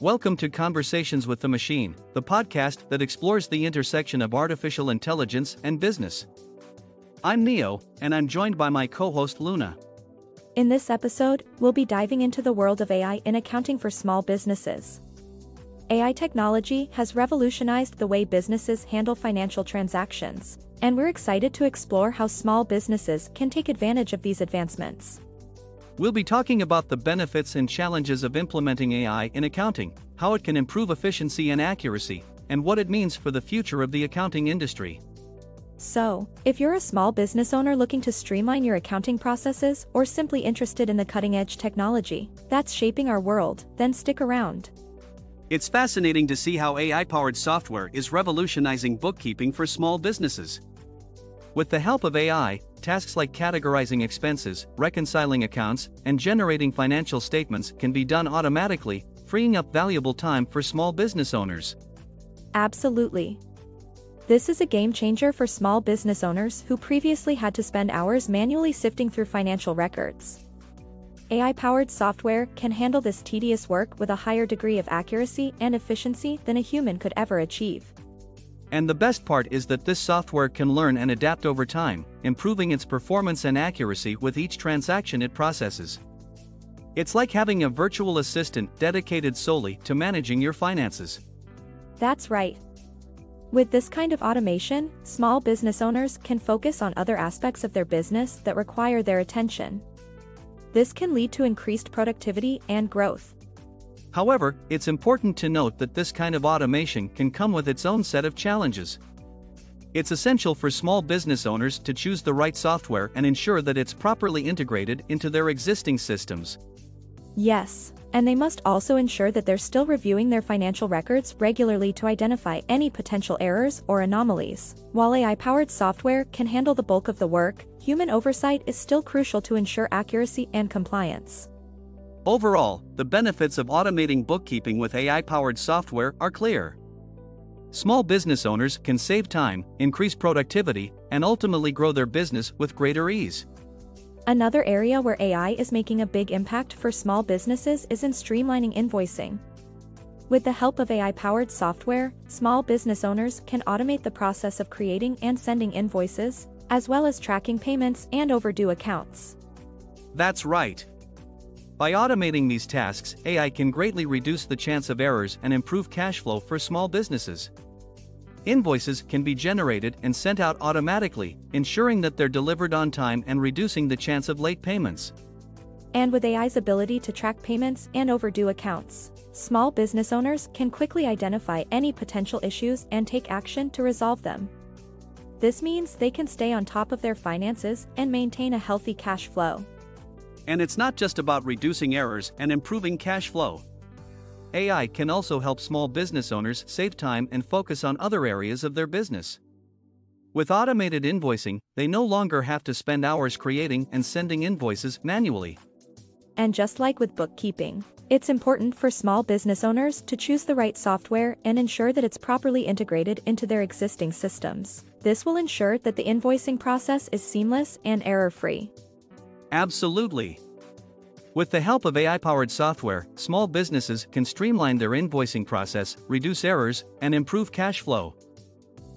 Welcome to Conversations with the Machine, the podcast that explores the intersection of artificial intelligence and business. I'm Neo, and I'm joined by my co host Luna. In this episode, we'll be diving into the world of AI in accounting for small businesses. AI technology has revolutionized the way businesses handle financial transactions, and we're excited to explore how small businesses can take advantage of these advancements. We'll be talking about the benefits and challenges of implementing AI in accounting, how it can improve efficiency and accuracy, and what it means for the future of the accounting industry. So, if you're a small business owner looking to streamline your accounting processes or simply interested in the cutting edge technology that's shaping our world, then stick around. It's fascinating to see how AI powered software is revolutionizing bookkeeping for small businesses. With the help of AI, tasks like categorizing expenses, reconciling accounts, and generating financial statements can be done automatically, freeing up valuable time for small business owners. Absolutely. This is a game changer for small business owners who previously had to spend hours manually sifting through financial records. AI powered software can handle this tedious work with a higher degree of accuracy and efficiency than a human could ever achieve. And the best part is that this software can learn and adapt over time, improving its performance and accuracy with each transaction it processes. It's like having a virtual assistant dedicated solely to managing your finances. That's right. With this kind of automation, small business owners can focus on other aspects of their business that require their attention. This can lead to increased productivity and growth. However, it's important to note that this kind of automation can come with its own set of challenges. It's essential for small business owners to choose the right software and ensure that it's properly integrated into their existing systems. Yes, and they must also ensure that they're still reviewing their financial records regularly to identify any potential errors or anomalies. While AI powered software can handle the bulk of the work, human oversight is still crucial to ensure accuracy and compliance. Overall, the benefits of automating bookkeeping with AI powered software are clear. Small business owners can save time, increase productivity, and ultimately grow their business with greater ease. Another area where AI is making a big impact for small businesses is in streamlining invoicing. With the help of AI powered software, small business owners can automate the process of creating and sending invoices, as well as tracking payments and overdue accounts. That's right. By automating these tasks, AI can greatly reduce the chance of errors and improve cash flow for small businesses. Invoices can be generated and sent out automatically, ensuring that they're delivered on time and reducing the chance of late payments. And with AI's ability to track payments and overdue accounts, small business owners can quickly identify any potential issues and take action to resolve them. This means they can stay on top of their finances and maintain a healthy cash flow. And it's not just about reducing errors and improving cash flow. AI can also help small business owners save time and focus on other areas of their business. With automated invoicing, they no longer have to spend hours creating and sending invoices manually. And just like with bookkeeping, it's important for small business owners to choose the right software and ensure that it's properly integrated into their existing systems. This will ensure that the invoicing process is seamless and error free. Absolutely. With the help of AI powered software, small businesses can streamline their invoicing process, reduce errors, and improve cash flow.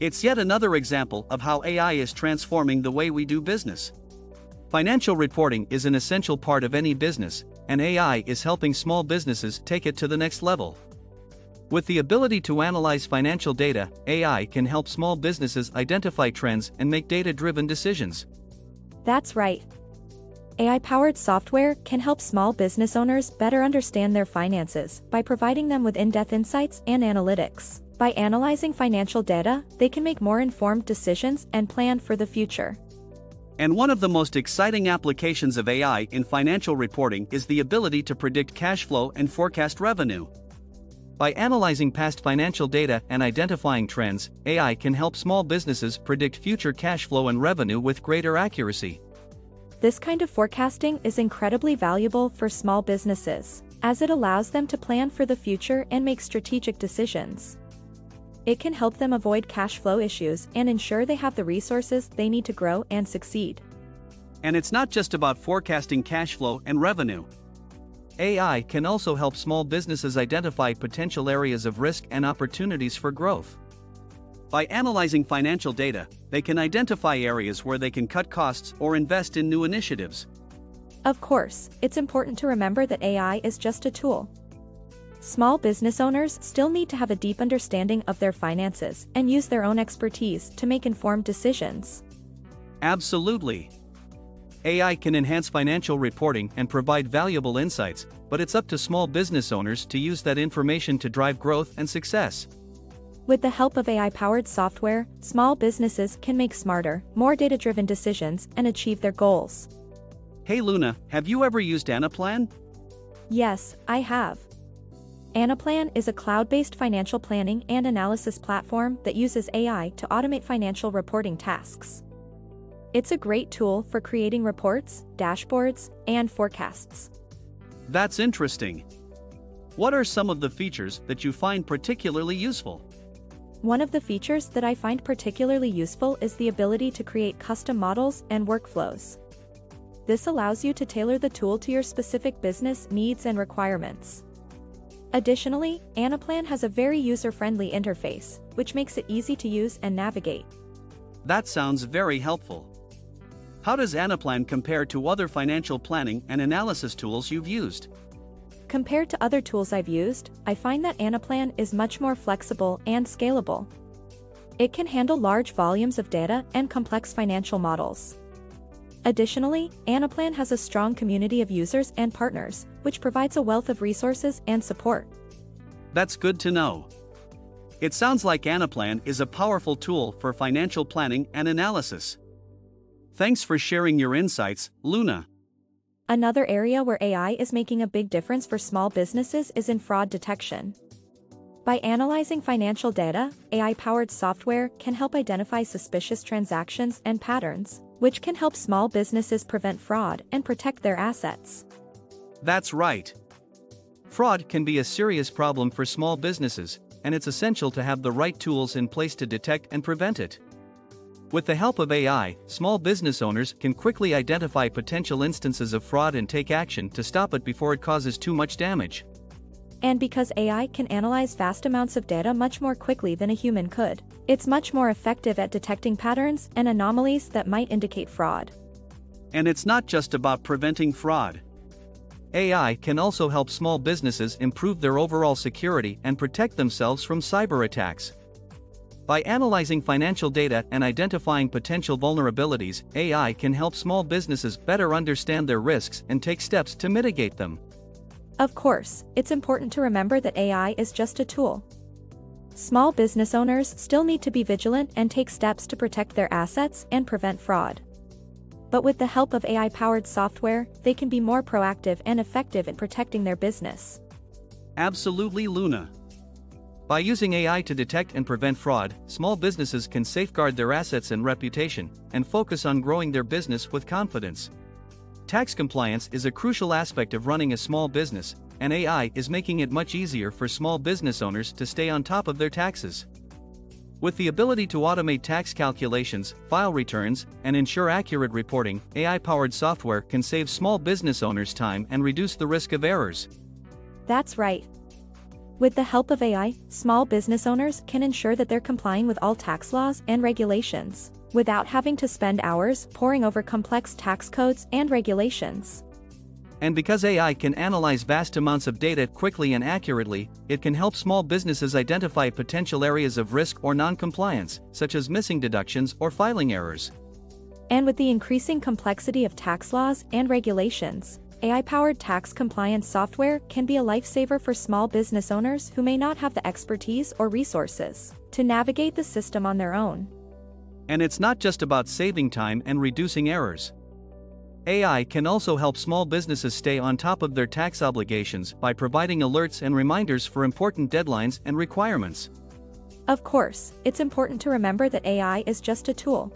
It's yet another example of how AI is transforming the way we do business. Financial reporting is an essential part of any business, and AI is helping small businesses take it to the next level. With the ability to analyze financial data, AI can help small businesses identify trends and make data driven decisions. That's right. AI powered software can help small business owners better understand their finances by providing them with in depth insights and analytics. By analyzing financial data, they can make more informed decisions and plan for the future. And one of the most exciting applications of AI in financial reporting is the ability to predict cash flow and forecast revenue. By analyzing past financial data and identifying trends, AI can help small businesses predict future cash flow and revenue with greater accuracy. This kind of forecasting is incredibly valuable for small businesses, as it allows them to plan for the future and make strategic decisions. It can help them avoid cash flow issues and ensure they have the resources they need to grow and succeed. And it's not just about forecasting cash flow and revenue. AI can also help small businesses identify potential areas of risk and opportunities for growth. By analyzing financial data, they can identify areas where they can cut costs or invest in new initiatives. Of course, it's important to remember that AI is just a tool. Small business owners still need to have a deep understanding of their finances and use their own expertise to make informed decisions. Absolutely. AI can enhance financial reporting and provide valuable insights, but it's up to small business owners to use that information to drive growth and success. With the help of AI powered software, small businesses can make smarter, more data driven decisions and achieve their goals. Hey Luna, have you ever used Anaplan? Yes, I have. Anaplan is a cloud based financial planning and analysis platform that uses AI to automate financial reporting tasks. It's a great tool for creating reports, dashboards, and forecasts. That's interesting. What are some of the features that you find particularly useful? One of the features that I find particularly useful is the ability to create custom models and workflows. This allows you to tailor the tool to your specific business needs and requirements. Additionally, Anaplan has a very user-friendly interface, which makes it easy to use and navigate. That sounds very helpful. How does Anaplan compare to other financial planning and analysis tools you've used? Compared to other tools I've used, I find that Anaplan is much more flexible and scalable. It can handle large volumes of data and complex financial models. Additionally, Anaplan has a strong community of users and partners, which provides a wealth of resources and support. That's good to know. It sounds like Anaplan is a powerful tool for financial planning and analysis. Thanks for sharing your insights, Luna. Another area where AI is making a big difference for small businesses is in fraud detection. By analyzing financial data, AI powered software can help identify suspicious transactions and patterns, which can help small businesses prevent fraud and protect their assets. That's right. Fraud can be a serious problem for small businesses, and it's essential to have the right tools in place to detect and prevent it. With the help of AI, small business owners can quickly identify potential instances of fraud and take action to stop it before it causes too much damage. And because AI can analyze vast amounts of data much more quickly than a human could, it's much more effective at detecting patterns and anomalies that might indicate fraud. And it's not just about preventing fraud. AI can also help small businesses improve their overall security and protect themselves from cyber attacks. By analyzing financial data and identifying potential vulnerabilities, AI can help small businesses better understand their risks and take steps to mitigate them. Of course, it's important to remember that AI is just a tool. Small business owners still need to be vigilant and take steps to protect their assets and prevent fraud. But with the help of AI powered software, they can be more proactive and effective in protecting their business. Absolutely, Luna. By using AI to detect and prevent fraud, small businesses can safeguard their assets and reputation and focus on growing their business with confidence. Tax compliance is a crucial aspect of running a small business, and AI is making it much easier for small business owners to stay on top of their taxes. With the ability to automate tax calculations, file returns, and ensure accurate reporting, AI powered software can save small business owners time and reduce the risk of errors. That's right. With the help of AI, small business owners can ensure that they're complying with all tax laws and regulations, without having to spend hours poring over complex tax codes and regulations. And because AI can analyze vast amounts of data quickly and accurately, it can help small businesses identify potential areas of risk or non-compliance, such as missing deductions or filing errors. And with the increasing complexity of tax laws and regulations, AI-powered tax compliance software can be a lifesaver for small business owners who may not have the expertise or resources to navigate the system on their own. And it's not just about saving time and reducing errors. AI can also help small businesses stay on top of their tax obligations by providing alerts and reminders for important deadlines and requirements. Of course, it's important to remember that AI is just a tool,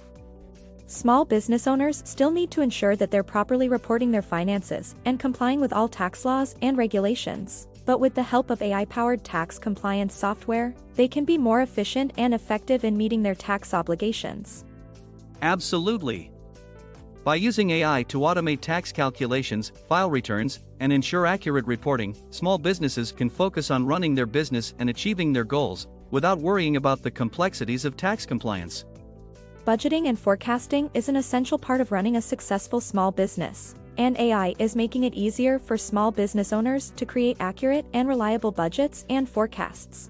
Small business owners still need to ensure that they're properly reporting their finances and complying with all tax laws and regulations. But with the help of AI powered tax compliance software, they can be more efficient and effective in meeting their tax obligations. Absolutely. By using AI to automate tax calculations, file returns, and ensure accurate reporting, small businesses can focus on running their business and achieving their goals without worrying about the complexities of tax compliance. Budgeting and forecasting is an essential part of running a successful small business, and AI is making it easier for small business owners to create accurate and reliable budgets and forecasts.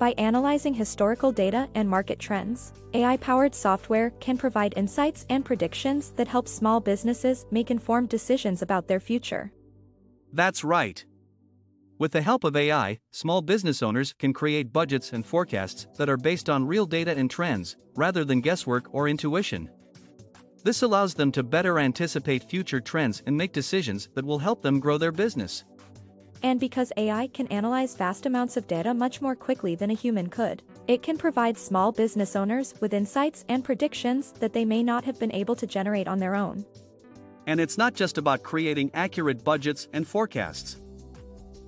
By analyzing historical data and market trends, AI-powered software can provide insights and predictions that help small businesses make informed decisions about their future. That's right. With the help of AI, small business owners can create budgets and forecasts that are based on real data and trends, rather than guesswork or intuition. This allows them to better anticipate future trends and make decisions that will help them grow their business. And because AI can analyze vast amounts of data much more quickly than a human could, it can provide small business owners with insights and predictions that they may not have been able to generate on their own. And it's not just about creating accurate budgets and forecasts.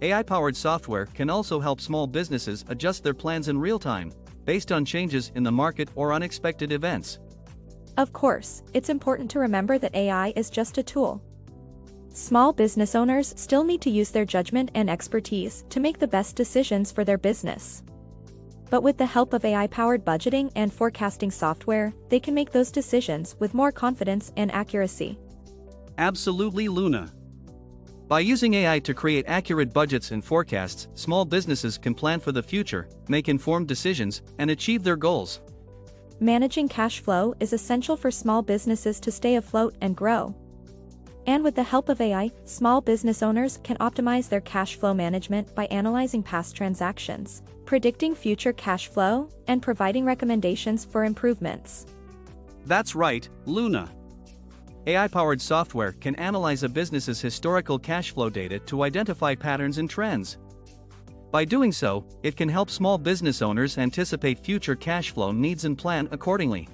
AI powered software can also help small businesses adjust their plans in real time, based on changes in the market or unexpected events. Of course, it's important to remember that AI is just a tool, Small business owners still need to use their judgment and expertise to make the best decisions for their business. But with the help of AI-powered budgeting and forecasting software, they can make those decisions with more confidence and accuracy. Absolutely Luna. By using AI to create accurate budgets and forecasts, small businesses can plan for the future, make informed decisions, and achieve their goals. Managing cash flow is essential for small businesses to stay afloat and grow. And with the help of AI, small business owners can optimize their cash flow management by analyzing past transactions, predicting future cash flow, and providing recommendations for improvements. That's right, Luna. AI powered software can analyze a business's historical cash flow data to identify patterns and trends. By doing so, it can help small business owners anticipate future cash flow needs and plan accordingly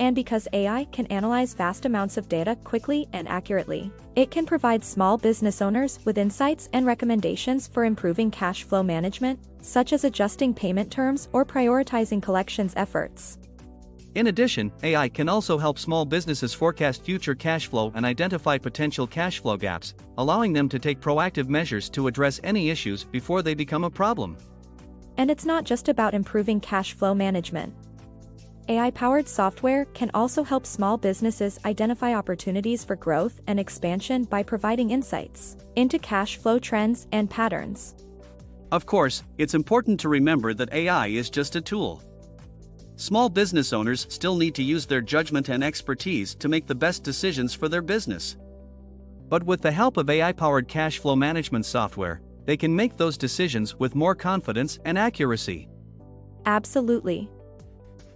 and because AI can analyze vast amounts of data quickly and accurately, it can provide small business owners with insights and recommendations for improving cash flow management, such as adjusting payment terms or prioritizing collections efforts. In addition, AI can also help small businesses forecast future cash flow and identify potential cash flow gaps, allowing them to take proactive measures to address any issues before they become a problem. And it's not just about improving cash flow management. AI-powered software can also help small businesses identify opportunities for growth and expansion by providing insights into cash flow trends and patterns. Of course, it's important to remember that AI is just a tool. Small business owners still need to use their judgment and expertise to make the best decisions for their business. But with the help of AI powered cash flow management software, they can make those decisions with more confidence and accuracy. Absolutely.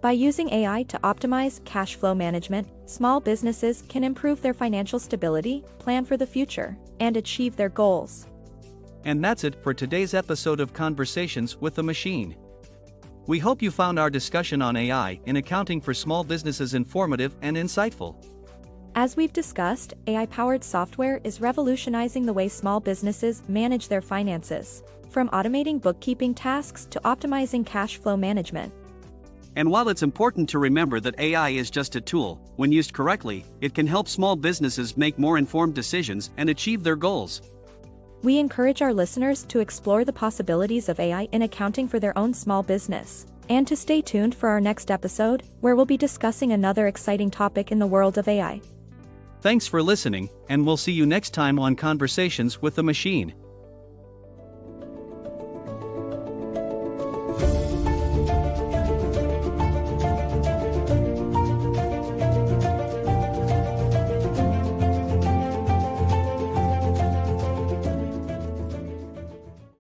By using AI to optimize cash flow management, small businesses can improve their financial stability, plan for the future, and achieve their goals. And that's it for today's episode of Conversations with the Machine. We hope you found our discussion on AI in accounting for small businesses informative and insightful. As we've discussed, AI powered software is revolutionizing the way small businesses manage their finances, from automating bookkeeping tasks to optimizing cash flow management. And while it's important to remember that AI is just a tool, when used correctly, it can help small businesses make more informed decisions and achieve their goals. We encourage our listeners to explore the possibilities of AI in accounting for their own small business, and to stay tuned for our next episode, where we'll be discussing another exciting topic in the world of AI. Thanks for listening, and we'll see you next time on Conversations with the Machine.